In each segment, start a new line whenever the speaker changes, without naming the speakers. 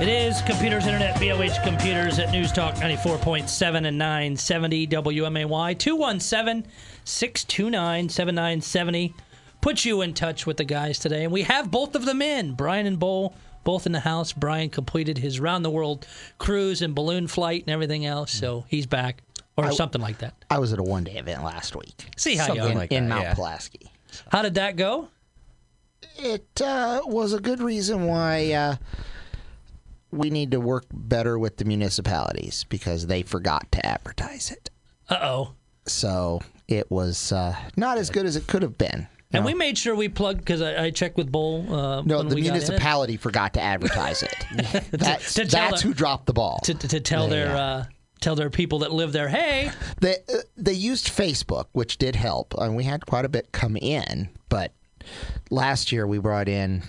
It is Computers Internet, BLH Computers at News Talk 94.7 and 970 WMAY. 217 629 7970. Put you in touch with the guys today. And we have both of them in. Brian and Bull, both in the house. Brian completed his round the world cruise and balloon flight and everything else. So he's back. Or something like that.
I was at a one day event last week.
See how you are.
like
in
that,
Mount
yeah.
Pulaski.
How did that go?
It uh, was a good reason why uh, we need to work better with the municipalities because they forgot to advertise it.
Uh oh.
So it was uh, not as good as it could have been.
And we made sure we plugged because I, I checked with Bull. Uh,
No,
when
the municipality forgot to advertise it. that's
to
that's
the-
who dropped the ball.
to, to, to tell
They,
their
uh,
uh, tell their people that live there, hey,
They uh, they used Facebook, which did help, and we had quite a bit come in. But last year we brought in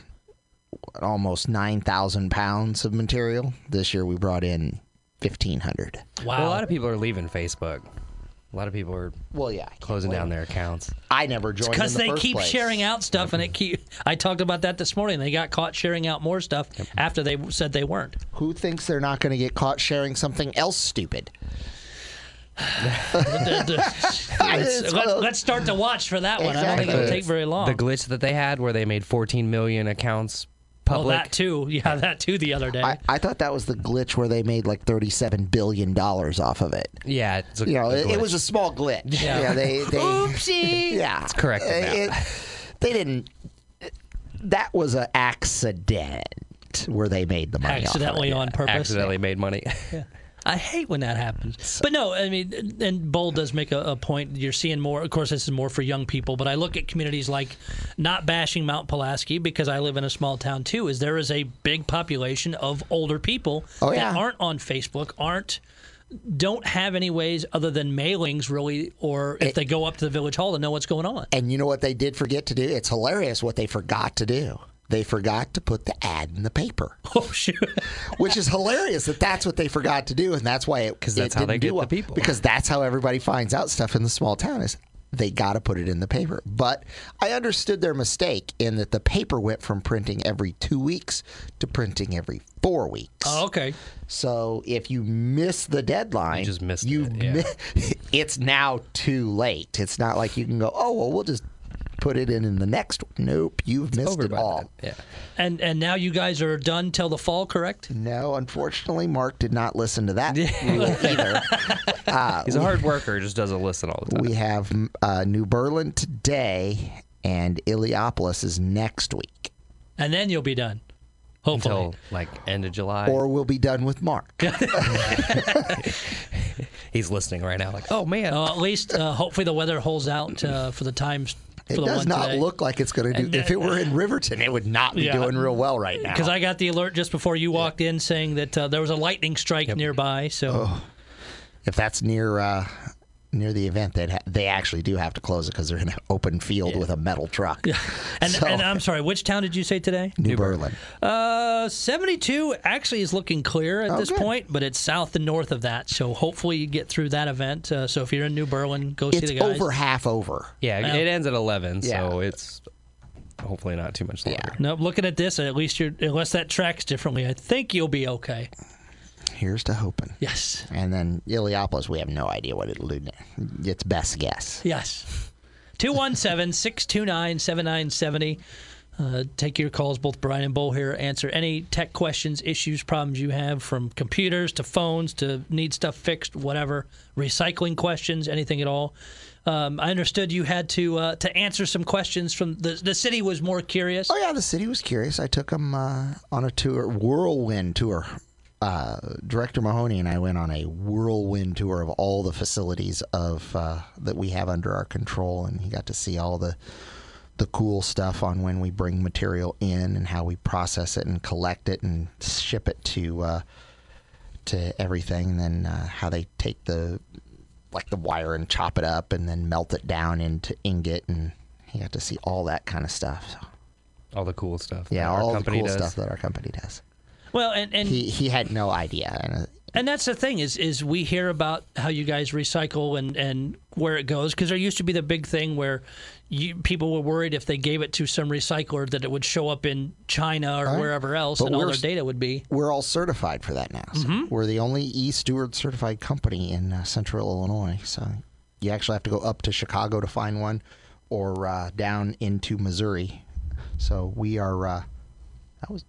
almost nine thousand pounds of material. This year we brought in fifteen hundred.
wow.
Well, a lot of people are leaving Facebook. A lot of people are
Well, yeah,
closing down their accounts.
I never joined
because
the
they
first
keep
place.
sharing out stuff and it keep i talked about that this morning they got caught sharing out more stuff after they said they weren't
Who thinks they're not going to get caught sharing something else stupid?
let's,
It's
let, us start to watch for that one i don't think it'll take very long
The glitch that they had where they made 14 million accounts
oh
public.
that too yeah that too the other day
I, I thought that was the glitch where they made like thirty-seven billion dollars off of it.
yeah, it's a,
You know,
a
it, it was a small glitch.
Yeah.
Yeah, they, they
oopsie
Yeah, it's
corrected now.
It, they didn't. That was an accident where they made the money.
accidentally
off
on
of it.
purpose
accidentally made money.
I hate when that happens. But no, I mean, and Bull does make a, a point. You're seeing more. Of course, this is more for young people. But I look at communities like not bashing Mount Pulaski because I live in a small town too. Is there is a big population of older people
Oh,
that aren't on Facebook, aren't don't have any ways other than mailings really, or if eh. they go up to the village hall to know what's going on.
And you know what they did forget to do? It's hilarious what they forgot to do. They forgot to put the ad in the paper,
Oh shoot!
which is hilarious that that's what they forgot to do, and that's why it
'Cause
it
that's how they
didn't do
get the people.
Because that's how everybody finds out stuff in the small town is they got to put it in the paper. But I understood their mistake in that the paper went from printing every two weeks to printing every four weeks.
Oh, okay.
So if you miss the deadline,
You just missed
you
it, yeah.
mi- it's now too late. It's not like you can go, oh well, we'll just put it in in the next one. Nope, you've missed
Over
it
by
all.
then. Yeah.
And and now you guys are done till the fall, correct?
No, unfortunately, Mark did not listen to that rule either.
He's a hard worker, just doesn't listen all the time.
We have uh, New Berlin today, and Illiopolis is next week,
And then you'll be done. Hopefully.
Until like end of July.
or we'll be done with Mark.
He's listening right now, like, oh man.
Uh, at least, uh, hopefully, the weather holds out uh, for the times for
It does not
today.
look like it's going to do. That, If it were in Riverton, it would not be
Yeah.
doing real well right now.
because I got the alert just before you walked in saying that uh, there was a lightning strike nearby. So
if that's near uh, near the event, they ha- they actually do have to close it because they're in an open field with a metal truck.
and,
So-
and I'm sorry, which town did you say today?
New Berlin.
Uh, 72 actually is looking clear at
Oh,
this
good.
point, but it's south and north of that. So hopefully you get through that event. Uh, so if you're in New Berlin, go see
It's
the guys.
over half over.
yeah,
Well-
it ends at 11, so it's hopefully not too much longer.
Yeah.
No, looking at this, at least you're unless that tracks differently, I think you'll be okay.
Here's to hoping.
Yes.
And then Illiopolis, we have no idea what it'll do. It's best guess.
Yes. 217 629 7970. Uh, Take your calls, both Brian and Bull here. Answer any tech questions, issues, problems you have from computers to phones to need stuff fixed, whatever. Recycling questions, anything at all. Um, I understood you had to uh, to answer some questions from the the city was more curious.
Oh yeah, the city was curious. I took them uh, on a tour, whirlwind tour. Uh, Director Mahoney and I went on a whirlwind tour of all the facilities of uh, that we have under our control, and he got to see all the the cool stuff on when we bring material in and how we process it and collect it and ship it to uh, to everything. And then uh, how they take the like the wire and chop it up and then melt it down into ingot, and he got to see all that kind of stuff. So.
All the cool stuff.
Yeah, all the cool
does.
stuff that our company does.
Well, and and
He he had no idea, and uh,
that's the thing is is we hear about how you guys recycle and and where it goes because there used to be the big thing where you, people were worried if they gave it to some recycler that it would show up in China or
Right.
wherever else,
But
and all their data would be.
We're all certified for that now. So
Mm-hmm.
We're the only e-steward certified company in uh, Central Illinois. So you actually have to go up to Chicago to find one, or uh, down into Missouri. So we are. Uh, that was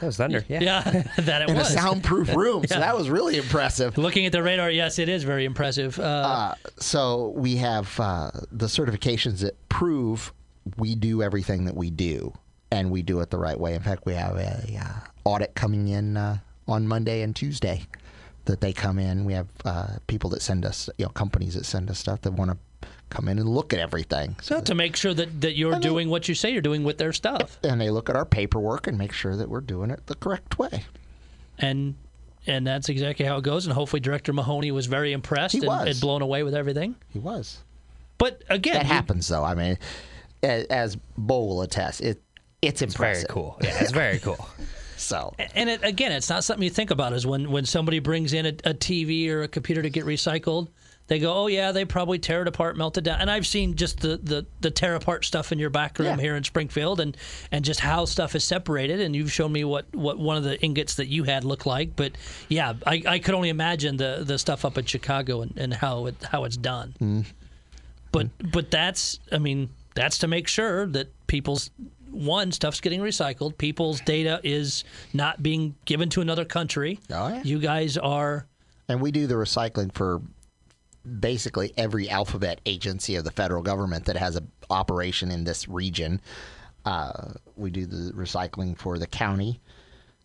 That was thunder. Yeah.
Yeah, that it
in a
was.
soundproof room, so that was really impressive.
Looking at the radar, yes, it is very impressive. Uh,
Uh, so we have uh, the certifications that prove we do everything that we do, and we do it the right way. In fact, we have a uh, audit coming in uh, on Monday and Tuesday that they come in. We have uh, people that send us, you know, companies that send us stuff that want to come in and look at everything. So
to make sure that, that you're doing what you say you're doing with their stuff.
and they look at our paperwork and make sure that we're doing it the correct way.
And and that's exactly how it goes. And hopefully Director Mahoney was very impressed
He
and,
was.
and blown away with everything.
He was.
But again,
That
you-
happens, though. I mean, as, as Bo will attest, it it's
It's very cool. Yeah, it's very cool.
So
and it, again, it's not something you think about. Is when when somebody brings in a, a TV or a computer to get recycled, they go, "Oh yeah, they probably tear it apart, melt it down." And I've seen just the the, the tear apart stuff in your back room
Yeah.
here in Springfield, and and just how stuff is separated. And you've shown me what what one of the ingots that you had looked like. But yeah, I, I could only imagine the the stuff up in Chicago and, and how it how it's done. Mm-hmm. But but that's I mean that's to make sure that people's one stuff's getting recycled, people's data is not being given to another country.
Oh, yeah.
You guys are
And we do the recycling for basically every alphabet agency of the federal government that has an operation in this region. Uh, we do the recycling for the county.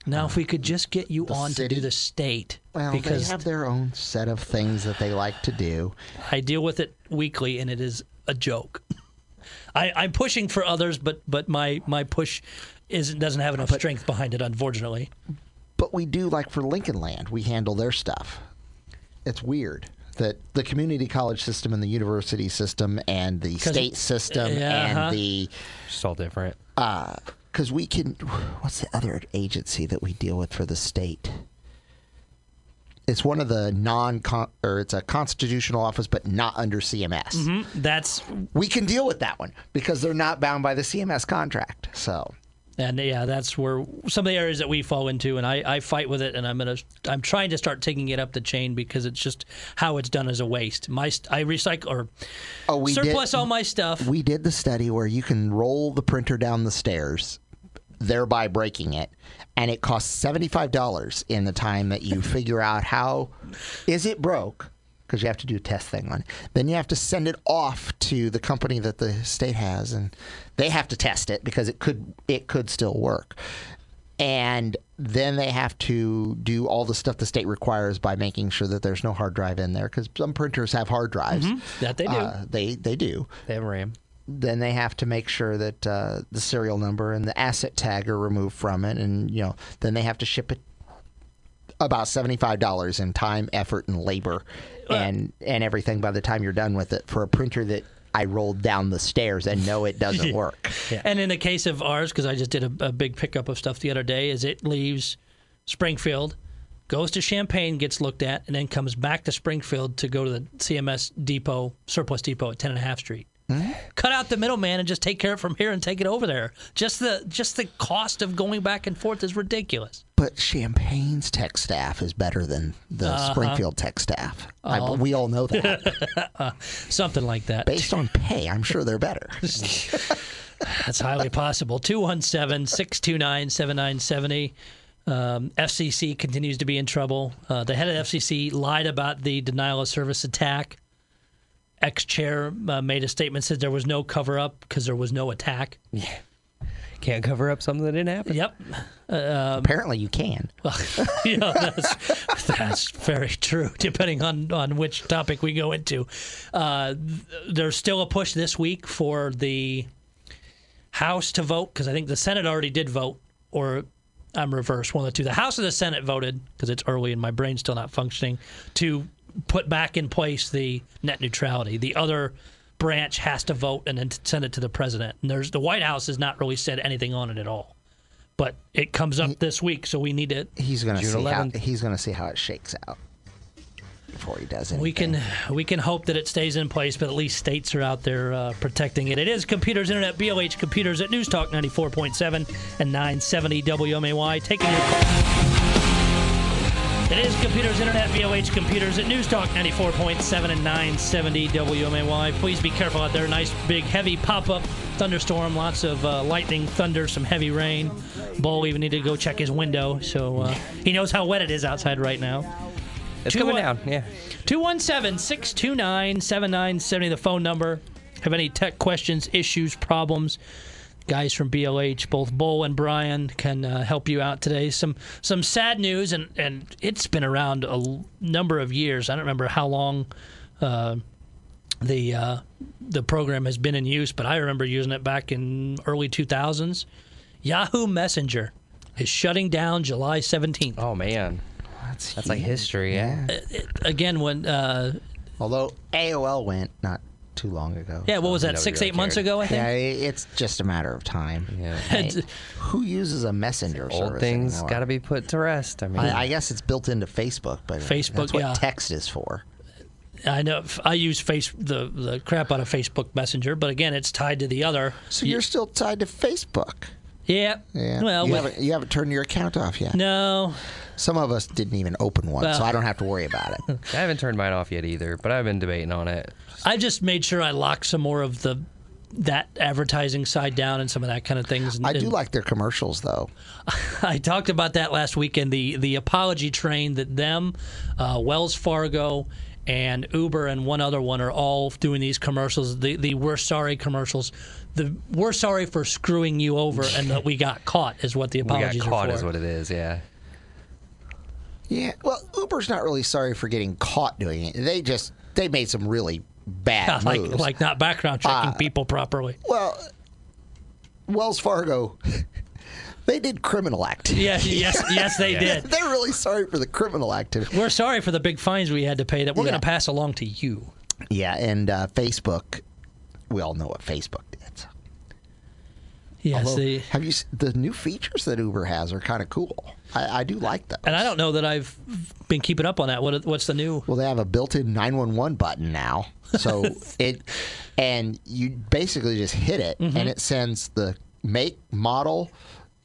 now. If we could just get you on to do the state,
Well,
because
they have their own set of things that they like to do.
I deal with it weekly, and it is a joke. I, I'm pushing for others, but but my my push isn't doesn't have enough strength behind it, unfortunately.
But we do like for Lincoln Land, we handle their stuff. It's weird that the community college system and the university system and the state system
Yeah,
and
uh-huh.
the
it's all different.
because we can. What's the other agency that we deal with for the state? It's one of the non or it's a constitutional office, but not under CMS.
That's
We can deal with that one because they're not bound by the CMS contract. So
And yeah, that's where some of the areas that we fall into, and I, I fight with it, and I'm gonna I'm trying to start taking it up the chain because it's just how it's done as a waste. My I recycle or
oh,
surplus
did,
all my stuff.
We did the study where you can roll the printer down the stairs, thereby breaking it, and it costs seventy five dollars in the time that you figure out how is it broke because you have to do a test thing on it. Then you have to send it off to the company that the state has, and they have to test it because it could it could still work. And then they have to do all the stuff the state requires by making sure that there's no hard drive in there because some printers have hard drives.
That they do.
Uh, they they do
They have RAM.
then they have to make sure that uh, the serial number and the asset tag are removed from it, and you know, then they have to ship it about seventy-five dollars in time, effort, and labor, and and everything by the time you're done with it for a printer that I rolled down the stairs and know it doesn't work.
And in the case of ours, because I just did a, a big pickup of stuff the other day, is it leaves Springfield, goes to Champaign, gets looked at, and then comes back to Springfield to go to the CMS depot, surplus depot at 10 and a half Street. Cut out the middleman and just take care of it from here and take it over there. Just the just the cost of going back and forth is ridiculous.
But Champaign's tech staff is better than the Springfield tech staff. I, we all know that.
Something like that.
Based on pay, I'm sure they're better.
That's highly possible. 217 629 7970. Um, FCC continues to be in trouble. Uh, the head of FCC lied about the denial of service attack. Ex chair uh, made a statement said there was no cover up because there was no attack. Yeah.
Can't cover up something that didn't happen.
Yep.
Apparently, you can.
Well, you know, that's, that's very true, depending on, on which topic we go into. Uh, there's still a push this week for the House to vote, because I think the Senate already did vote, or I'm reversed, one of the two. The House or the Senate voted, because it's early and my brain's still not functioning, to put back in place the net neutrality. The other branch has to vote and then send it to the president. And there's the White House has not really said anything on it at all. But it comes up this week, so we need to
He's going to see how he's going to see how it shakes out. before he does anything.
We can we can hope that it stays in place, but at least states are out there uh, protecting it. It is Computers Internet, BLH Computers at News Talk 94.7 and 970 WMAY. Taking your It is Computers Internet, BLH Computers at News Talk 94.7 and 970 WMAY. Please be careful out there. Nice, big, heavy pop up thunderstorm. Lots of uh, lightning, thunder, some heavy rain. Bull even need to go check his window, so uh, he knows how wet it is outside right now.
It's
Two
coming
one-
down. Yeah.
217 629 7970, the phone number. Have any tech questions, issues, problems? Guys from BLH, both Bull and Brian, can uh, help you out today. Some some sad news, and, and it's been around a l- number of years. I don't remember how long uh, the uh, the program has been in use, but I remember using it back in early 2000s. Yahoo Messenger is shutting down July 17th.
Oh man,
That's,
that's like history. Yeah.
Again, when uh,
Although AOL went not too long ago.
yeah, what was that?
nobody
Six,
really
eight months
cared.
ago, I think.
Yeah, it's just a matter of time.
Yeah.
Hey, who uses a messenger
Old
service
things
anymore?
got to be put to rest. I mean,
I, I guess it's built into Facebook, but
Facebook,
that's what
yeah.
text is for.
I know I use face the the crap out of Facebook Messenger, but again, it's tied to the other.
So you're still tied to Facebook.
Yeah.
Yeah.
Well,
you
with-
haven't you haven't turned your account off yet.
no.
Some of us didn't even open one, so I don't have to worry about it.
I haven't turned mine off yet either, but I've been debating on it.
I just made sure I locked some more of the that advertising side down and some of that kind of things. And,
I do
and
like their commercials though.
I talked about that last weekend. The the apology train that them, uh, Wells Fargo, and Uber and one other one are all doing these commercials. The the we're sorry commercials. The we're sorry for screwing you over and that we got caught is what the
We got
apologies
caught,
are for.
is what it is. Yeah.
Yeah. Well, Uber's not really sorry for getting caught doing it. They just they made some really bad
like
moves.
like not background checking
Uh,
people properly.
well, Wells Fargo, they did criminal activity.
Yeah, yes, yes, they did.
They're really sorry for the criminal activity.
We're sorry for the big fines we had to pay that we're
Yeah.
going to pass along to you.
Yeah, and uh, Facebook, we all know what Facebook did.
Yes,
Although,
the,
have you the new features that Uber has are kind of cool. I, I do like them.
and I don't know that I've been keeping up on that. What what's the new?
Well, they have a built-in 911 button now. So it and you basically just hit it
Mm-hmm.
and it sends the make, model,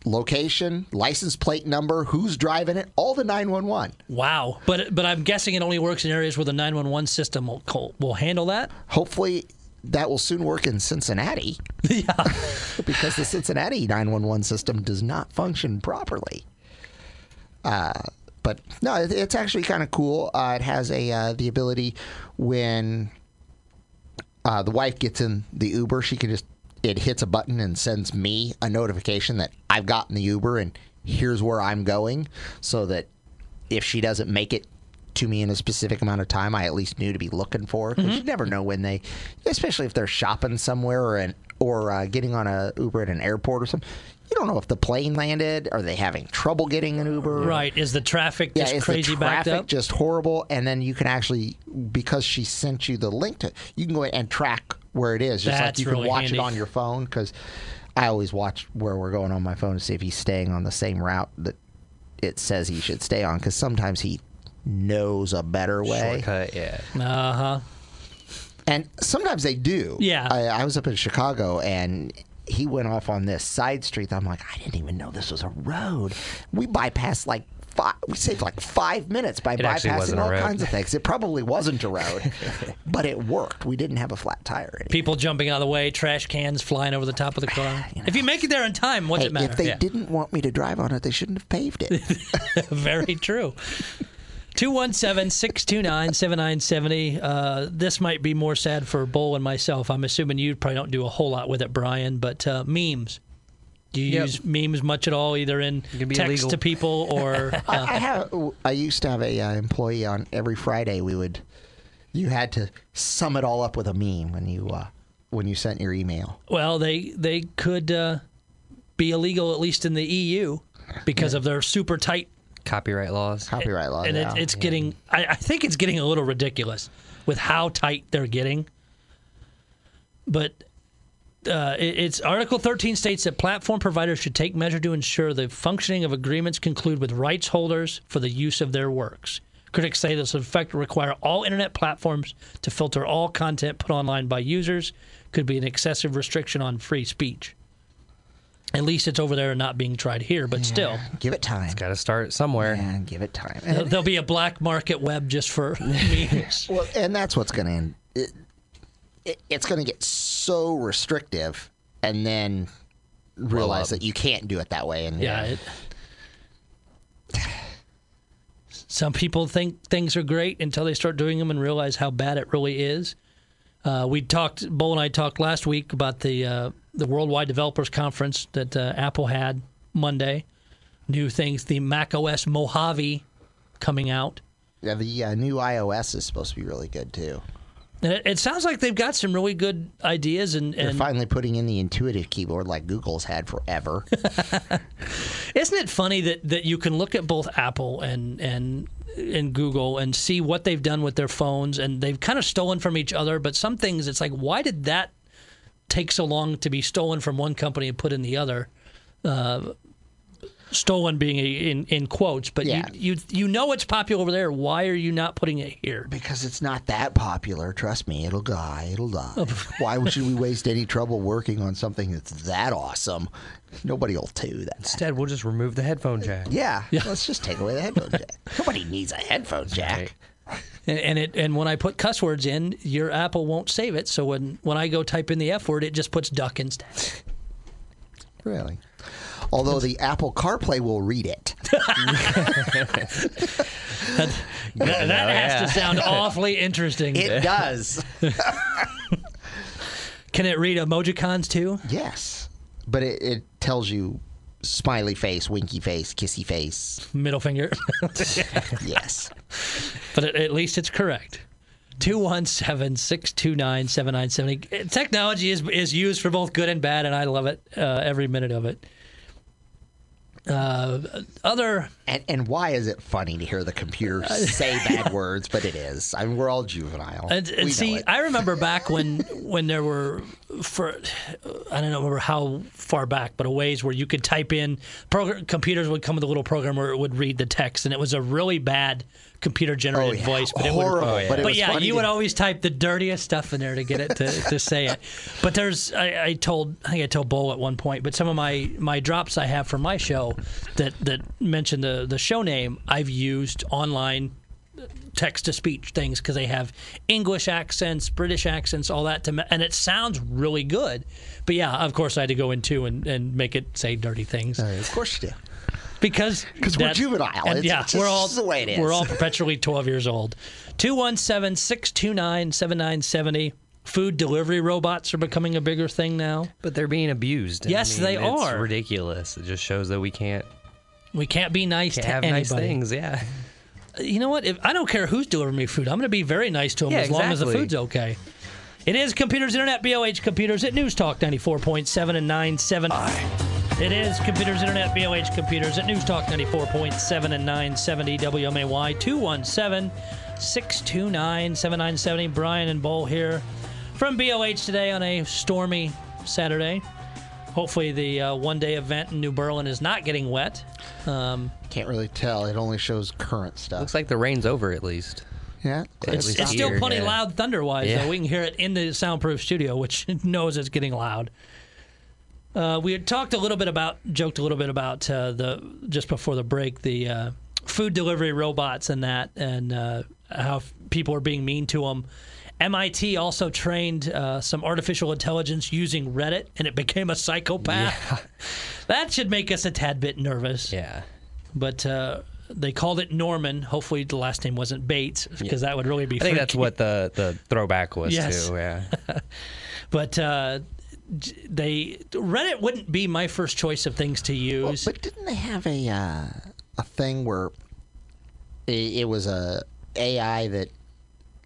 location, license plate number, who's driving it, all the 911.
Wow, but but I'm guessing it only works in areas where the 911 system will will handle that.
Hopefully that will soon work in Cincinnati
yeah,
because the Cincinnati 911 system does not function properly. Uh, but no, it's actually kind of cool. Uh, it has a uh, the ability when uh, the wife gets in the Uber, she can just it hits a button and sends me a notification that I've gotten the Uber and here's where I'm going, so that if she doesn't make it to me in a specific amount of time, I at least knew to be looking for. Because you never know when they, especially if they're shopping somewhere or an, or uh, getting on a Uber at an airport or something. You don't know if the plane landed. Are they having trouble getting an Uber?
right. Is the traffic
Yeah,
just
is
crazy
the
backed
traffic
up?
just horrible? And then you can actually, because she sent you the link to, you can go and track where it is. Just
That's
like you
really
can watch
handy.
it on your phone. Because I always watch where we're going on my phone to see if he's staying on the same route that it says he should stay on. Because sometimes he knows a better way.
Shortcut. Yeah.
Uh huh.
And sometimes they do.
Yeah.
I, I was up in Chicago and he went off on this side street. I'm like, I didn't even know this was a road. We bypassed like five, we saved like five minutes by
actually
bypassing all kinds of things. It probably wasn't a road, but it worked. We didn't have a flat tire. Anymore.
People jumping out of the way, trash cans flying over the top of the car. If you make it there in time, what's
Hey,
it matter?
if they
Yeah.
didn't want me to drive on it, they shouldn't have paved it.
Very true. 217 629 7970. Uh, This might be more sad for Bull and myself. I'm assuming you probably don't do a whole lot with it, Brian, but uh, memes. Do you
Yep.
use memes much at all, either in text
illegal.
to people or.
I,
Uh,
I have. I used to have a uh, employee on every Friday. We would. You had to sum it all up with a meme when you uh, when you sent your email.
well, they, they could uh, be illegal, at least in the EU, because of their super tight
Copyright laws.
Copyright laws,
and
yeah.
it, it's getting I, I think it's getting a little ridiculous with how tight they're getting but uh, it, it's article 13 states that platform providers should take measure to ensure the functioning of agreements conclude with rights holders for the use of their works Critics say this effect will require all internet platforms to filter all content put online by users. Could be an excessive restriction on free speech. At least it's over there and not being tried here, but still,
Give it time.
It's got to start somewhere.
And give it time.
there'll there'll be a black market web just for memes.
Well, and that's what's going to it, it, it's going to get so restrictive, and then realize
um,
that you can't do it that way. And
Yeah. It, some people think things are great until they start doing them and realize how bad it really is. Uh, we talked, Bo and I talked last week about the uh, the Worldwide Developers Conference that uh, Apple had Monday. New things, the Mac OS Mojave coming out.
Yeah, the uh, new iOS is supposed to be really good too.
And it, it sounds like they've got some really good ideas. And,
They're finally putting in the intuitive keyboard like Google's had forever.
Isn't it funny that, that you can look at both Apple and and and Google and see what they've done with their phones and they've kind of stolen from each other, but some things it's like why did that take so long to be stolen from one company and put in the other? Uh, stolen being a, in in quotes, but
Yeah.
you, you you know it's popular over there. Why are you not putting it here?
because it's not that popular. Trust me, it'll die. It'll die. Why would should we waste any trouble working on something that's that awesome? Nobody will do that.
Instead, we'll just remove the headphone jack.
Yeah, let's just take away the headphone jack. Nobody needs a headphone jack.
Right.
And, and it and when I put cuss words in, your Apple won't save it. So when when I go type in the F word, it just puts duck instead.
Really. Although the Apple CarPlay will read it.
That, that oh, has
yeah.
to sound awfully interesting.
It does.
Can it read emojicons too?
yes. But it, it tells you smiley face, winky face, kissy face.
Middle finger.
Yes.
but at, least it's correct. 217 629 7970. Technology is, is used for both good and bad, and I love it, uh, every minute of it. Uh, other,
And, and why is it funny to hear the computer say bad words? But it is. I mean, we're all juvenile.
and, and see. I remember back when when there were, for I don't know remember how far back, but a ways where you could type in, program, computers would come with a little program where it would read the text, and it was a really bad computer generated
Oh, yeah.
voice. But it would,
Oh, yeah. but it
but yeah, you
to-
would always type the dirtiest stuff in there to get it to, to say it. But there's, I, I told, I think I told Bo at one point, but some of my my drops I have from my show that that mention the the show name, I've used online text to speech things because they have English accents, British accents, all that, to, ma- and it sounds really good. But yeah, of course, I had to go into and, and make it say dirty things
Uh, of course you do.
Because
'Cause we're juvenile.
and
It's
yeah,
just
we're all
the way it is.
We're all perpetually 12 years old. 217-629-7970. Food delivery robots are becoming a bigger thing now.
But they're being abused.
Yes, they
it's
are.
ridiculous. It just shows that we can't,
We can't be nice
can't
to
have
anybody.
nice things. Yeah.
Uh, you know what? If I don't care who's delivering me food, I'm going to be very nice to them
Yeah,
as long as the food's okay. It is Computers Internet, BLH Computers at News Talk 94.7 and 970. It is Computers Internet, BLH Computers at News Talk 94.7 and 970 WMAY 217 629 7970. Brian and Bull here from BLH today on a stormy Saturday. Hopefully, the uh, one day event in New Berlin is not getting wet. Um,
Can't really tell. It only shows current stuff.
Looks like the rain's over at least.
yeah.
At
It's, it's still
here,
plenty
yeah.
loud thunder wise,
Yeah.
though. We can hear it in the soundproof studio, which knows it's getting loud. Uh, we had talked a little bit about, joked a little bit about uh, the just before the break, the uh, food delivery robots and that, and uh, how f- people are being mean to them. MIT also trained uh, some artificial intelligence using Reddit, and it became a psychopath. that should make us a tad bit nervous
Yeah.
but uh, they called it Norman. Hopefully, the last name wasn't Bates because that would really be.
I think that's what the, the throwback was
Yes.
too. Yeah.
But uh, they Reddit wouldn't be my first choice of things to
Well,
use.
but didn't they have a uh, a thing where it, it was a AI that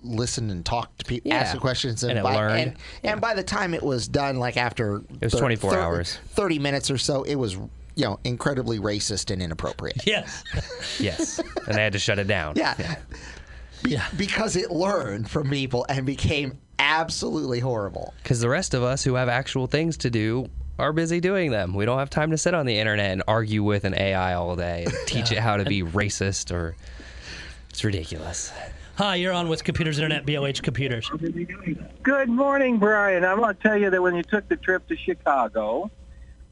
listened and talked to people,
Yeah.
asked questions, and,
And it
by,
learned.
And, and by the time it was done, like after
It was 24 hours.
thirty minutes or so, it was you know incredibly racist and inappropriate.
yes,
yes. And they had to shut it down.
Yeah. Be-
Yeah.
Because it learned from people and became absolutely horrible.
Because the rest of us who have actual things to do are busy doing them. We don't have time to sit on the internet and argue with an AI all day and teach it how to be racist or It's ridiculous.
Hi, you're on with Computers Internet, BLH Computers.
Good morning, Brian. I want to tell you that when you took the trip to Chicago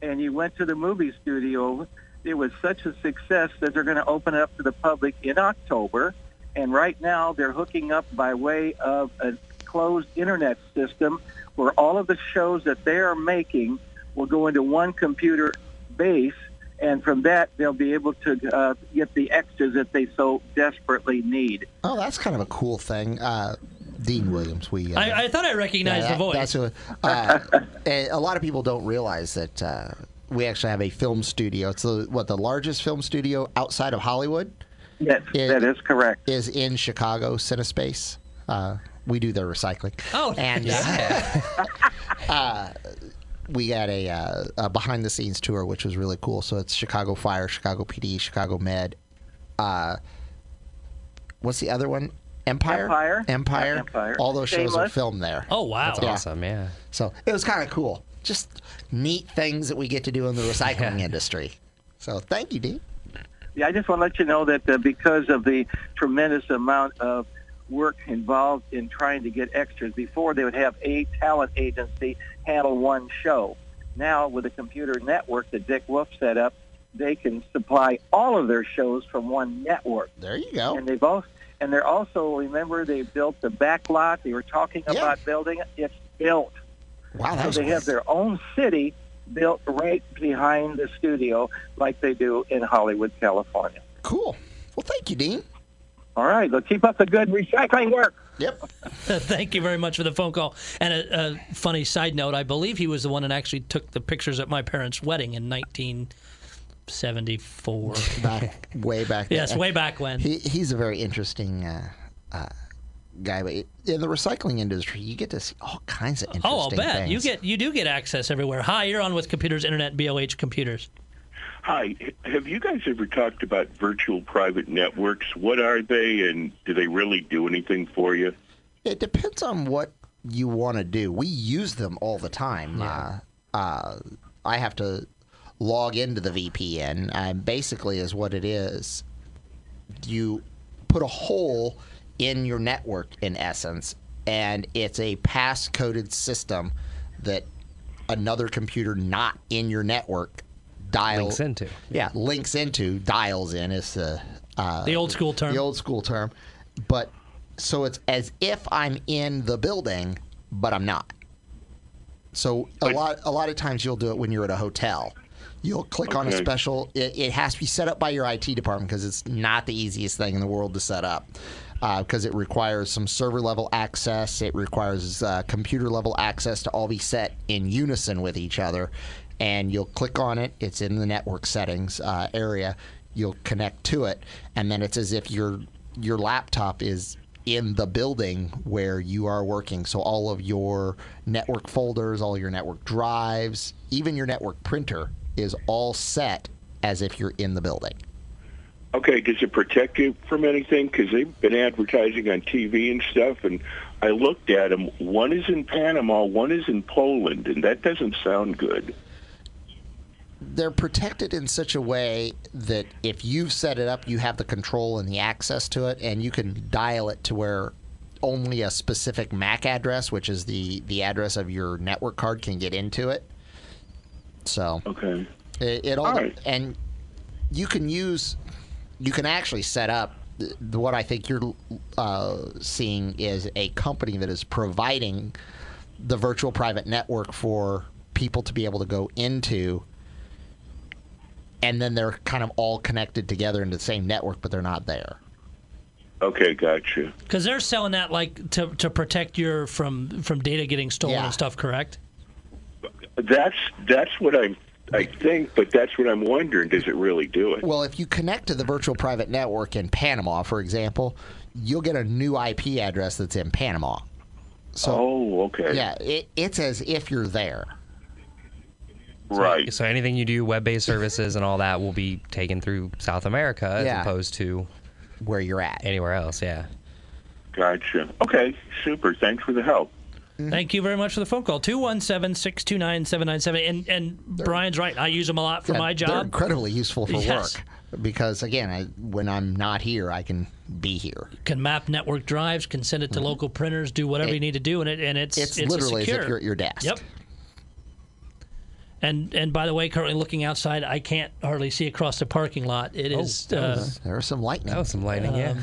and you went to the movie studio, it was such a success that they're going to open it up to the public in October. And right now they're hooking up by way of a closed internet system where all of the shows that they are making will go into one computer base. And from that, they'll be able to uh, get the extras that they so desperately need.
Oh, that's kind of a cool thing. Uh, Dean Williams. We. Uh,
I, I thought I recognized
yeah,
the voice.
That's a, uh, a, a lot of people don't realize that uh, we actually have a film studio. It's the, what the largest film studio outside of Hollywood
Yes,
It-
that is correct.
is in Chicago Cinespace. Uh, we do their recycling.
Oh,
and
Yeah.
uh, we got a, uh, a behind the scenes tour, which was really cool. So it's Chicago Fire, Chicago PD, Chicago Med. Uh, what's the other one? Empire.
Empire.
Empire.
Yeah, Empire.
All those shows are filmed there.
oh, wow.
That's awesome. Yeah.
So it was kind of cool. Just neat things that we get to do in the recycling
Yeah.
industry. So thank you, Dean.
Yeah, I just want to let you know that uh, because of the tremendous amount of work involved in trying to get extras, before they would have a talent agency handle one show. Now, with the computer network that Dick Wolf set up, they can supply all of their shows from one network.
There you go.
And they've also, and they're also remember they built the back lot. They were talking
Yeah.
about building it. It's built.
Wow,
So they have their own city built right behind the studio, like they do in Hollywood, California.
cool. Well, thank you, Dean.
All right, well, keep up the good recycling work.
Yep.
Thank you very much for the phone call. And a, a funny side note, I believe he was the one that actually took the pictures at my parents' wedding in 1974.
Back way back. then.
yes, way back when.
He, he's a very interesting uh, uh, guy, but in the recycling industry, you get to see all kinds of interesting
Oh, I'll bet
things.
you get you do get access everywhere. Hi, you're on with Computers Internet, BLH Computers.
Hi. Have you guys ever talked about virtual private networks? What are they, and do they really do anything for you?
It depends on what you want to do. We use them all the time. Uh, uh, I have to log into the VPN. And basically, is what it is. You put a hole in your network, in essence, and it's a pass-coded system that another computer not in your network dials
Links into.
Yeah, links into dials in is the uh,
The old school term.
the old school term. But so it's as if I'm in the building, but I'm not. So a
But-
lot a lot of times you'll do it when you're at a hotel. You'll click on a special. It, it has to be set up by your IT department because it's not the easiest thing in the world to set up. Because it requires some server level access, it requires uh, computer level access to all be set in unison with each other. And you'll click on it. It's in the network settings uh, area. You'll connect to it, and then it's as if your your laptop is in the building where you are working. So all of your network folders, all your network drives, even your network printer is all set as if you're in the building.
Okay, does it protect you from anything? Because they've been advertising on TV and stuff, and I looked at them. One is in Panama, one is in Poland, and that doesn't sound good.
They're protected in such a way that if you've set it up, you have the control and the access to it, and you can dial it to where only a specific MAC address, which is the, the address of your network card, can get into it. So
Okay.
It, it all,
All right.
and you can use, you can actually set up. What I think you're uh, seeing is a company that is providing the virtual private network for people to be able to go into, and then they're kind of all connected together into the same network, but they're not there.
Okay, gotcha.
Because they're selling that like to, to protect your from from data getting stolen
Yeah.
and stuff. Correct?
That's that's what I'm I think, but that's what I'm wondering. Does it really do it?
Well, if you connect to the virtual private network in Panama, for example, you'll get a new IP address that's in Panama. So
oh, okay.
yeah, it, it's as if you're there.
Right.
So anything you do, web-based services and all that, will be taken through South America as
Yeah.
opposed to
where you're at.
anywhere else. Yeah.
Gotcha. Okay, super. Thanks for the help. Mm-hmm.
Thank you very much for the phone call. 217 629 7970. And and Brian's right. I use them a lot for
Yeah,
my
They're
job.
incredibly useful for
Yes.
work. because again, I, when I'm not here, I can be here.
Can map network drives, can send it to mm-hmm. local printers, do whatever
It-
you need to do, and it and it's
It's,
a
literally as
secure.
if you're at your desk.
Yep. And and by the way, currently looking outside, I can't hardly see across the parking lot. It is uh,
There was some lightning.
That was some lightning, yeah.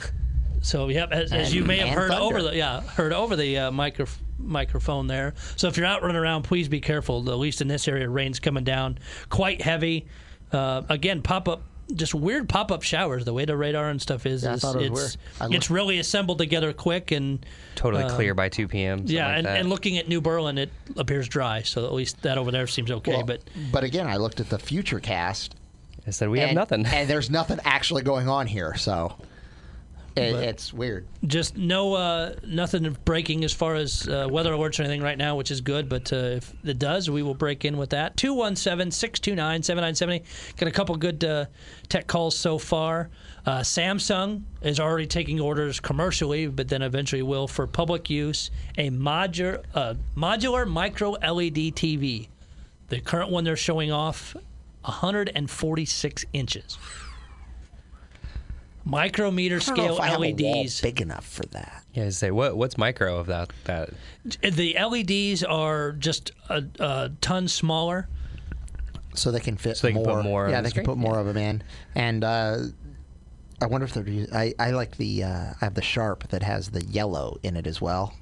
so. Yep, as, as you may have heard
thunder.
over the yeah heard over the uh, micro, microphone there. So if you're out running around, please be careful. At least in this area, rain's coming down quite heavy. Uh, again, pop up. Just weird pop-up showers. The way the radar and stuff is,
Yeah,
is
thought it was
it's
weird. I
it's really assembled together quick and
Totally
uh,
clear by 2 p.m.
yeah,
like
and,
that.
and looking at New Berlin, it appears dry. So at least that over there seems okay.
Well,
but
but again, I looked at the future cast.
I said we have nothing.
and there's nothing actually going on here. So it, it's weird.
just no uh, nothing breaking as far as uh, weather alerts or anything right now, which is good. But uh, if it does, we will break in with that. 217 629 7970. Got a couple good uh, tech calls so far. Uh, Samsung is already taking orders commercially, but then eventually will for public use a modular, uh, modular micro LED TV. The current one they're showing off 146 inches. Micrometer
I don't know
scale
if I have a wall
LEDs.
big enough for that.
yeah, I say what what's micro of that that
The LEDs are just a, a ton smaller.
so they can fit
So they can
more.
put more on
yeah,
the
they can
screen?
put more of them in. And uh, I wonder if they're. I I like the. Uh, I have the sharp that has the yellow in it as well.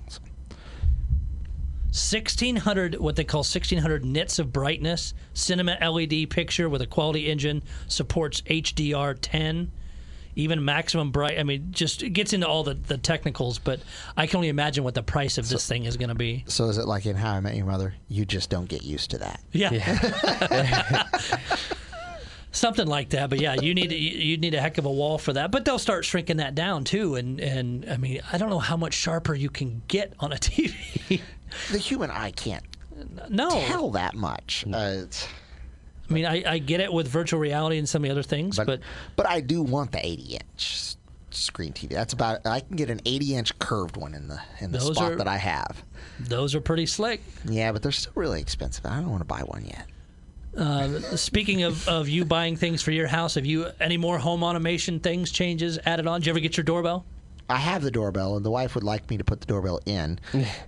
1600 what they call 1600 nits of brightness cinema led picture with a quality engine supports hdr10 even maximum bright i mean just it gets into all the, the technicals but i can only imagine what the price of this thing is going to be
So is it like in How I Met Your Mother? You just don't get used to that.
yeah, something like that but yeah you need you you need a heck of a wall for that but they'll start shrinking that down too and and i mean i don't know how much sharper you can get on a tv
The human eye can't
no
tell that much. Uh, it's-
I mean, I, I get it with virtual reality and some of the other things, but,
but but I do want the 80 inch screen TV. That's about. I can get an 80 inch curved one in the in the
Those
spot
are-
that I have.
those are pretty slick.
Yeah, but they're still really expensive. I don't want to buy one yet.
Uh, speaking of, of you buying things for your house, have you any more home automation things, changes added on? Did you ever get your doorbell?
I have the doorbell, and the wife would like me to put the doorbell in.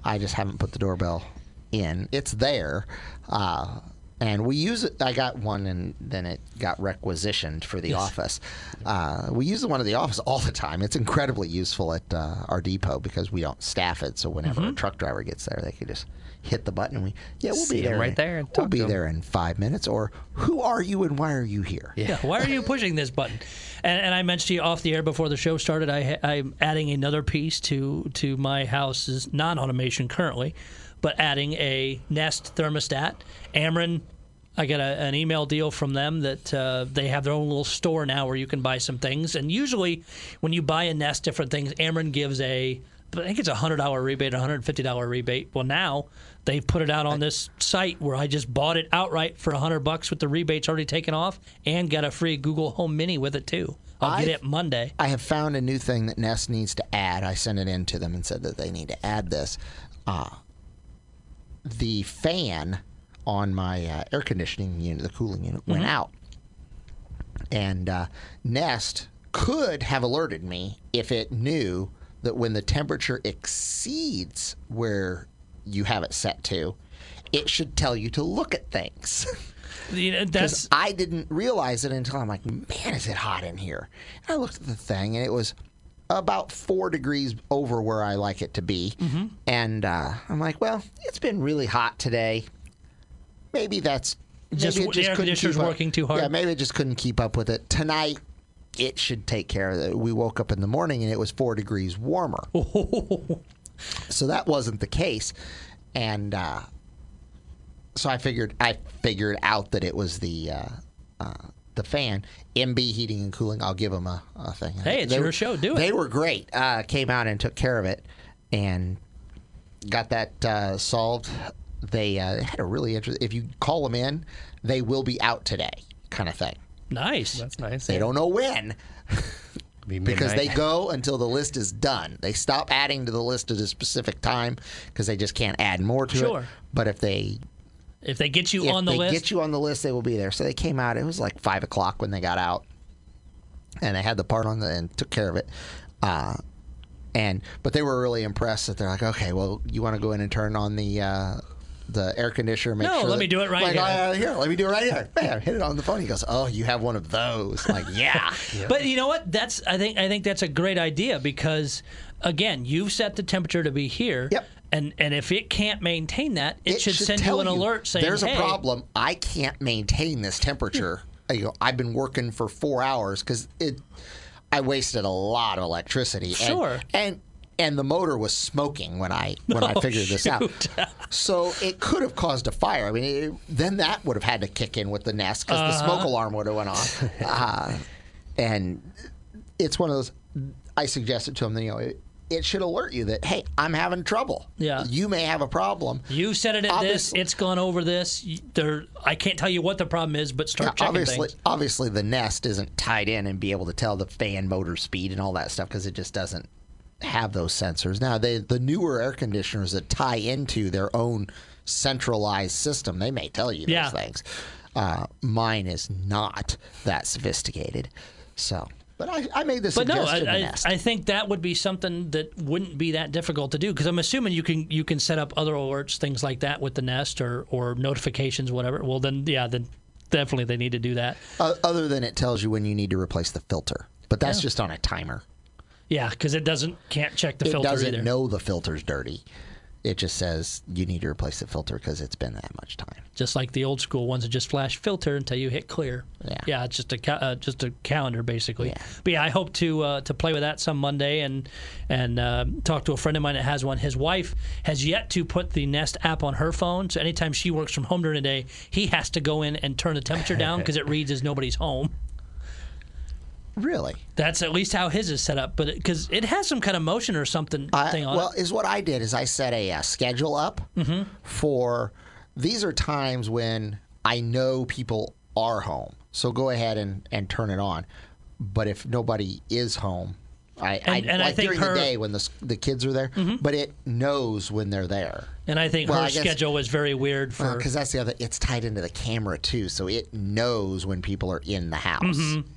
I just haven't put the doorbell in. It's there, uh, and we use it. I got one, and then it got requisitioned for the office. Uh, we use the one at the office all the time. It's incredibly useful at uh, our depot because we don't staff it. So whenever
Mm-hmm.
a truck driver gets there, they can just hit the button. And we yeah, we'll
See
be
'em
there
right
in-
there and
We'll be
to 'em.
there in five minutes. Or who are you and why are you here?
Yeah. Why are you pushing this button? And, and I mentioned to you off the air before the show started. I, I'm adding another piece to to my house's non-automation currently, but adding a Nest thermostat. Ameren. I got a, an email deal from them that uh, they have their own little store now where you can buy some things. And usually, when you buy a Nest different things, Ameren gives a I think it's a hundred dollar rebate, a hundred fifty dollar rebate. Well, now they've put it out on this site where I just bought it outright for a hundred bucks with the rebates already taken off, and got a free Google Home Mini with it too. I'll get
I-
it Monday.
I have found a new thing that Nest needs to add. I sent it in to them and said that they need to add this. Uh, the fan on my uh, air conditioning unit, the cooling unit, went out. And uh, Nest could have alerted me if it knew that when the temperature exceeds where you have it set to, it should tell you to look at things.
You know, that's
I didn't realize it until I'm like, man, is it hot in here? And I looked at the thing, and it was about four degrees over where I like it to be.
Mm-hmm.
And uh, I'm like, well, it's been really hot today. Maybe that's
Just
maybe
the
couldn't
conditioner's
keep up-
working too hard?
Yeah, maybe it just couldn't keep up with it tonight. It should take care of it. We woke up in the morning and it was four degrees warmer. so that wasn't the case, and uh, so I figured I figured out that it was the uh, uh, the fan. MB Heating and Cooling. I'll give them a, a thing.
Hey, it's your show. Do it.
They were great. Uh, came out and took care of it, and got that uh, solved. They uh, had a really interesting. If you call them in, they will be out today, kind of thing.
nice.
That's nice.
They don't know when
Be
because they go until the list is done. They stop adding to the list at a specific time because they just can't add more to
Sure.
it. But if they
If they get you
if
on the
they
list,
get you on the list, they will be there. So they came out. It was like five o'clock when they got out. and they had the part on the and took care of it. Uh, and but they were really impressed that they're like, okay, well, you want to go in and turn on the uh, the air conditioner? Make
No,
sure
let
that-
me do it right
like,
here.
"Oh, here. Let me do it right here. Bam, hit it on the phone. He goes, oh, you have one of those? Like, yeah.
But you know what? That's I think I think that's a great idea because again, you've set the temperature to be here.
Yep.
And and if it can't maintain that, it, should, send you an alert saying,
there's
"Hey,
a problem. I can't maintain this temperature. Hmm. I go, I've been working for four hours because it. I wasted a lot of electricity.
Sure.
And, and the motor was smoking when I when I
Oh,
figured this out. So it could have caused a fire. I mean, it, then that would have had to kick in with the Nest because the
Uh-huh.
smoke alarm would have went off. uh, and it's one of those. I suggested to him that you know it, it should alert you that hey, I'm having trouble.
Yeah.
you may have a problem.
You set it at this. It's gone over this. There, I can't tell you what the problem is, but start
Yeah,
checking
obviously,
things.
obviously, the Nest isn't tied in and be able to tell the fan motor speed and all that stuff because it just doesn't have those sensors. Now, they the newer air conditioners that tie into their own centralized system, they may tell you those
Yeah.
things. Uh, mine is not that sophisticated, so. But I, I made the
But no. I, I, I think that would be something that wouldn't be that difficult to do because I'm assuming you can you can set up other alerts, things like that with the Nest or or notifications, whatever. Well, then yeah, then definitely they need to do that.
O- other than it tells you when you need to replace the filter, but that's just on a timer.
Yeah, because it doesn't can't check the
it
filter It
doesn't
either.
know the filter's dirty. It just says you need to replace the filter because it's been that much time.
just like the old school ones that just flash filter until you hit clear.
Yeah.
yeah, it's just a ca- uh, just a calendar basically.
Yeah.
But yeah, I hope to uh, to play with that some Monday and and uh, talk to a friend of mine that has one. His wife has yet to put the Nest app on her phone, so anytime she works from home during the day, he has to go in and turn the temperature down because it reads as nobody's home.
Really?
That's at least how his is set up, but because it, has some kind of motion or something
I,
thing on
well,
it.
is what I did is I set a, uh schedule up
Mm-hmm.
for these are times when I know people are home. So go ahead and, and turn it on. But if nobody is home, I,
And-
I
and I think
during
her- Mm-hmm.
the day when the the kids are there, but it knows when they're there.
And I think
well,
her
I guess-
schedule was very weird for.
Because that's the other. It's tied into the camera too, so it knows when people are in the house.
Mm-hmm.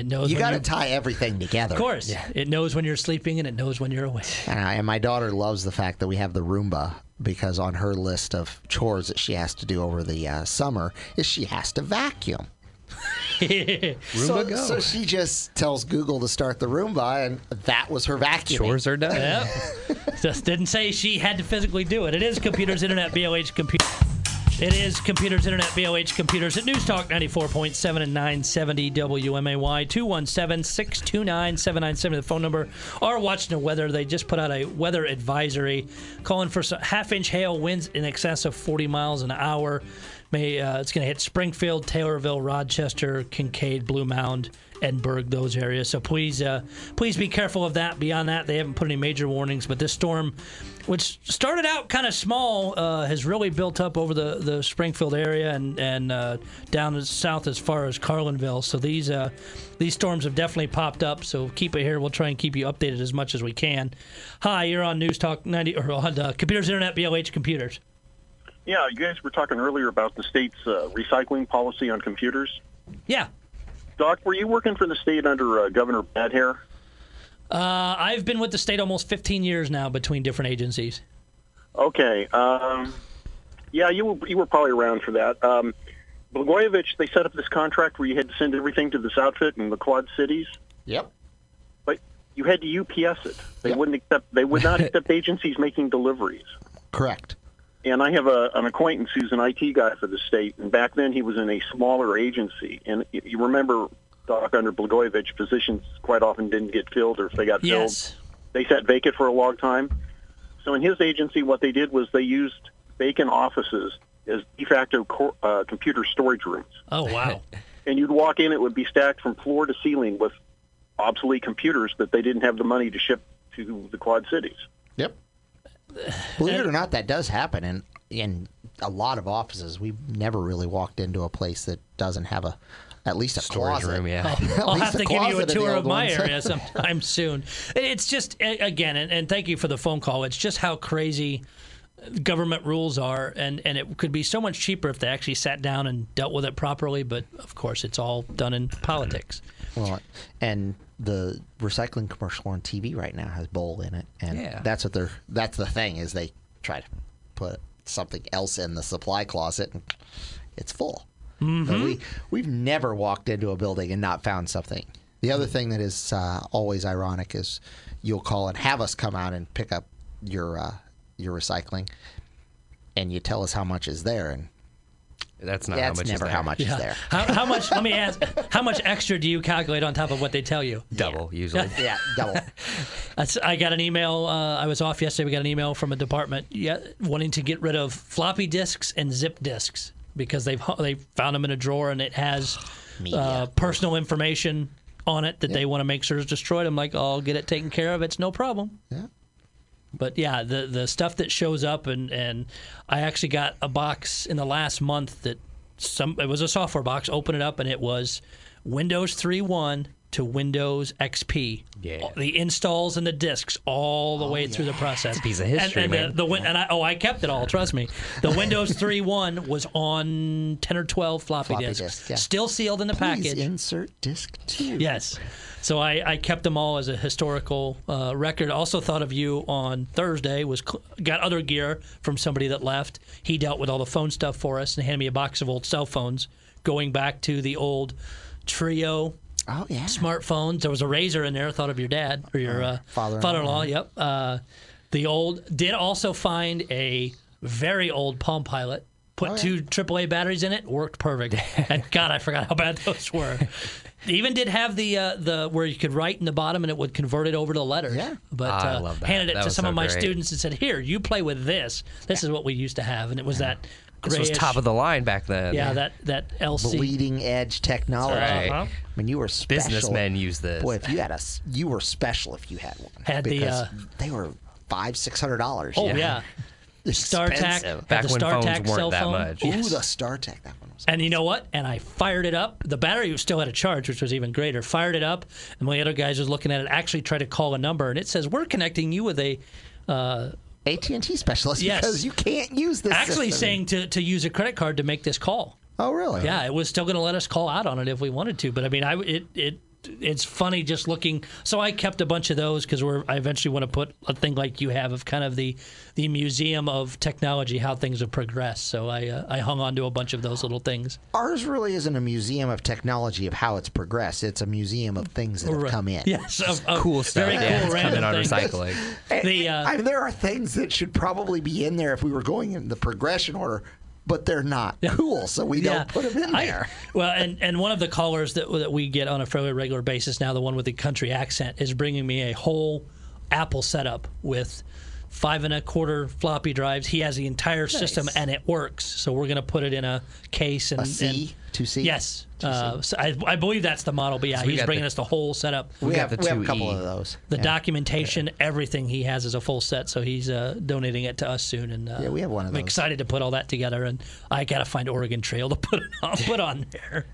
It knows
You
when
got to tie everything together.
Of course, it knows when you're sleeping and it knows when you're awake.
Uh, and my daughter loves the fact that we have the Roomba because on her list of chores that she has to do over the uh, summer is she has to vacuum. so,
go.
so she just tells Google to start the Roomba, and that was her vacuum.
Chores are done.
Yep. Just didn't say she had to physically do it. It is Computers Internet BLH Computer. It is Computers Internet BLH Computers at News Talk 94.7 and 970 WMAY 217 629 7970 the phone number. Or watching the weather. They just put out a weather advisory calling for half inch hail winds in excess of 40 miles an hour. May uh, It's going to hit Springfield, Taylorville, Rochester, Kincaid, Blue Mound. Edinburg, those areas. So please, uh, please be careful of that. Beyond that, they haven't put any major warnings. But this storm, which started out kind of small, uh, has really built up over the, the Springfield area and and uh, down south as far as Carlinville. So these uh, these storms have definitely popped up. So keep it here. We'll try and keep you updated as much as we can. Hi, you're on News Talk 90 or on uh, Computers Internet BLH Computers.
Yeah, you guys were talking earlier about the state's uh, recycling policy on computers.
Yeah.
Doc, were you working for the state under uh, Governor Bad Hair?
Uh, I've been with the state almost 15 years now between different agencies.
Okay. Um, yeah, you were, you were probably around for that. Um, Blagojevich, they set up this contract where you had to send everything to this outfit in the Quad Cities,
Yep.
but you had to UPS it. They
Yep.
wouldn't accept. They would not accept agencies making deliveries.
Correct.
And I have a, an acquaintance who's an IT guy for the state, and back then he was in a smaller agency. And you remember, Doc, under Blagojevich, positions quite often didn't get filled, or if they got filled,
Yes.
they sat vacant for a long time. So in his agency, what they did was they used vacant offices as de facto co- uh, computer storage rooms.
Oh, wow.
And you'd walk in, it would be stacked from floor to ceiling with obsolete computers that they didn't have the money to ship to the Quad Cities.
Yep. Believe it or not, that does happen in in a lot of offices. We've never really walked into a place that doesn't have a at least a
Storage
closet.
room, yeah.
At
I'll have to give you a
closet in the
tour of
old
my area sometime soon. It's just again, and, and thank you for the phone call. It's just how crazy government rules are, and, and it could be so much cheaper if they actually sat down and dealt with it properly. But of course, it's all done in politics.
Well, and the recycling commercial on TV right now has bowl in it, and
Yeah.
that's what they're. That's the thing is they try to put something else in the supply closet, and it's full. But we we've never walked into a building and not found something. The other thing that is uh, always ironic is you'll call and have us come out and pick up your uh, your recycling, and you tell us how much is there, and
That's not how
that's
much
never
is
how
there.
much is there.
How, how much? let me ask. How much extra do you calculate on top of what they tell you?
Double usually.
Yeah, double.
That's, I got an email. Uh, I was off yesterday. We got an email from a department yeah, wanting to get rid of floppy disks and zip disks because they've they found them in a drawer and it has uh, personal information on it that they want to make sure is destroyed. I'm like, I'll get it taken care of. It's no problem.
Yeah.
But yeah, the the stuff that shows up and and I actually got a box in the last month that some it was a software box. Open it up and it was Windows 3.1 to Windows XP.
Yeah.
The installs and the disks all the way through the process.
a piece of history,
and, and
man.
The, the, win- and I, oh, I kept it all. Trust me. The Windows 3.1 was on 10 or 12 floppy,
Floppy
disks,
disk, yeah.
still sealed in the
Please
package.
insert disc two.
Yes. So I, I kept them all as a historical uh, record. Also thought of you on Thursday. Was got other gear from somebody that left. He dealt with all the phone stuff for us and handed me a box of old cell phones, going back to the old Treo
Oh yeah.
smartphones. There was a Razr in there. Thought of your dad or your uh,
father-in-law,
father-in-law. Yep. Uh, the old did also find a very old Palm Pilot. Put two AAA batteries in it. Worked perfect. and God, I forgot how bad those were. Even did have the uh, the where you could write in the bottom and it would convert it over to letters.
Yeah.
But
I
uh,
love that.
handed it
That
to some
so
of my
great.
students and said, "Here, you play with this. This is what we used to have." And it was that
This was top of the line back then.
yeah that that LC.
bleeding edge technology.
Right.
Uh-huh.
I mean, you were special.
Businessmen use this.
Boy, if you had a, s- you were special if you had one.
Had the,
because
uh,
they were five, six hundred dollars.
Oh yeah. StarTAC.
Expensive.
had
Back
the
when phones
StarTAC
weren't
cell
that much.
Ooh,
Yes.
the StarTAC. That one was.
And you know what? And I fired it up. The battery was still had a charge, which was even greater. Fired it up, and one of the other guys was looking at it. Actually, tried to call a number, and it says we're connecting you with a. Uh,
AT and T specialist
Yes.
because you can't use this.
actually,
system.
saying to, to use a credit card to make this call.
Oh, really?
Yeah, it was still going to let us call out on it if we wanted to. But I mean, I it it it's funny just looking. So I kept a bunch of those because we're I eventually want to put a thing like you have of kind of the the museum of technology, how things have progressed. So I uh, I hung on to a bunch of those little things.
Ours really isn't a museum of technology of how it's progressed. It's a museum of things that have
Right.
come in.
Yes, of, of
cool stuff.
Very
yeah,
cool
it's
random
coming on recycling.
The, uh,
I mean, there are things that should probably be in there if we were going in the progression order, but they're not cool, so we don't put them in
I-
there.
well, and, and one of the callers that, that we get on a fairly regular basis now, the one with the country accent, is bringing me a whole Apple setup with five and a quarter floppy drives. He has the entire system and it works. So we're going to put it in a case and
A C,
and-
two C.
Yes, uh, so I, I believe that's the model. But yeah,
we
he's bringing
the-
us the whole setup.
we,
We got
have,
the
we have a
2E.
couple of those.
The
yeah.
documentation, everything he has is a full set, so he's uh, donating it to us soon. And uh,
Yeah, we have one of those.
I'm excited to put all that together, and I gotta find Oregon Trail to put it on, put on there.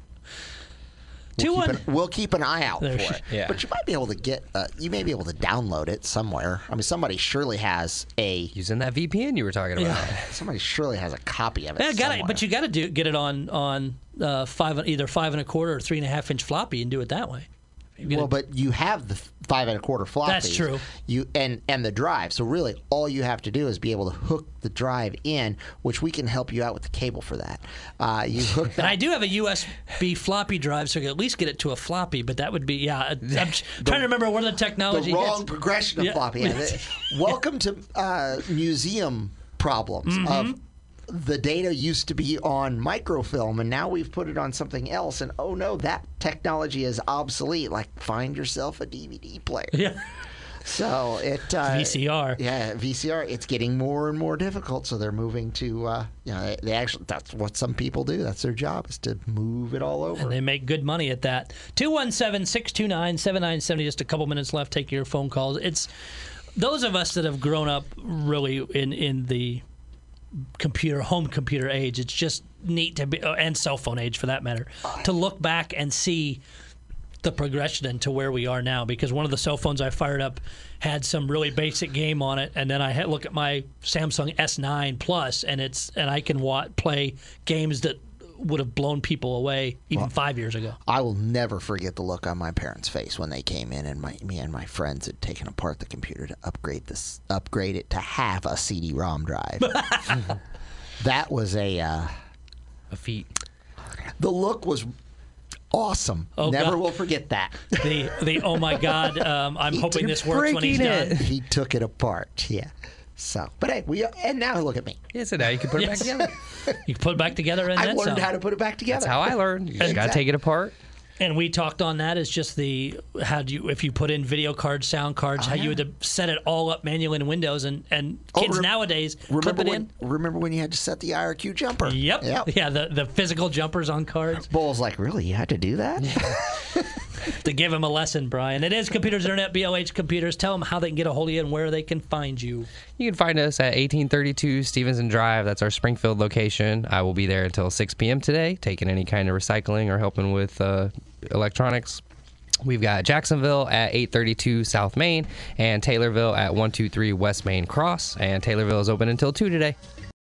Two
We'll keep,
one.
an, we'll keep an eye out
There-
for it.
yeah.
But you might be able to get, uh, you may be able to download it somewhere. I mean, somebody surely has a,
Using that VPN you were talking about.
somebody surely has a copy of it.
Yeah, got it.
somewhere.
But you got to do get it on on uh, five either five and a quarter or three and a half inch floppy and do it that way.
Well, but you have the five and a quarter floppy.
That's true.
You and and the drive. So really, all you have to do is be able to hook the drive in, which we can help you out with the cable for that. Uh, you hook that.
and I do have a USB floppy drive, so I can at least get it to a floppy. But that would be yeah. I'm trying to remember what the
the
technology.
wrong
is.
progression of
Yeah.
floppy. Welcome to uh, museum problems
Mm-hmm.
of the data used to be on microfilm and now we've put it on something else and oh no that technology is obsolete like find yourself a dvd player
Yeah,
so it uh,
VCR.
yeah vcr it's getting more and more difficult so they're moving to uh, you know they, they actually that's what some people do that's their job is to move it all over
And they make good money at that. 217 629 7970. Just a couple minutes left. Take your phone calls. It's those of us that have grown up really in, in the computer, home computer age. It's just neat to be, uh, and cell phone age for that matter, to look back and see the progression into where we are now because one of the cell phones I fired up had some really basic game on it, and then I look at my Samsung S9 Plus, and it's and I can play games that would have blown people away even five years ago.
I will never forget the look on my parents' face when they came in and my me and my friends had taken apart the computer to upgrade this upgrade it to have a CD-ROM drive. that was a uh,
A feat.
the look was awesome.
Oh,
never
God.
will forget that.
The the oh my god, um, I'm hoping this works when he's
breaking
done.
he took it apart. Yeah. So, but hey, we and now look at me.
Yeah, so now you can put it
Yes.
back together.
You can put it back together and
I
then
learned
some.
how to put it back together.
That's how I learned. You just got to take it apart.
And we talked on that as just the how do you if you put in video cards, sound cards, oh, how you had to set it all up manually in Windows, and and
Oh,
kids
rem-
nowadays clip
Remember
it
when?
in.
Remember when you had to set the IRQ jumper?
Yep.
Yep.
Yeah, the the physical jumpers on cards
Bull's like, really? You had to do that?
to give him a lesson, Brian. It is Computers Internet, BLH Computers. Tell them how they can get a hold of you and where they can find you.
You can find us at 1832 Stevenson Drive. That's our Springfield location. I will be there until 6 p.m. today, taking any kind of recycling or helping with uh, electronics. We've got Jacksonville at 832 South Main and Taylorville at 123 West Main Cross. And Taylorville is open until 2 today.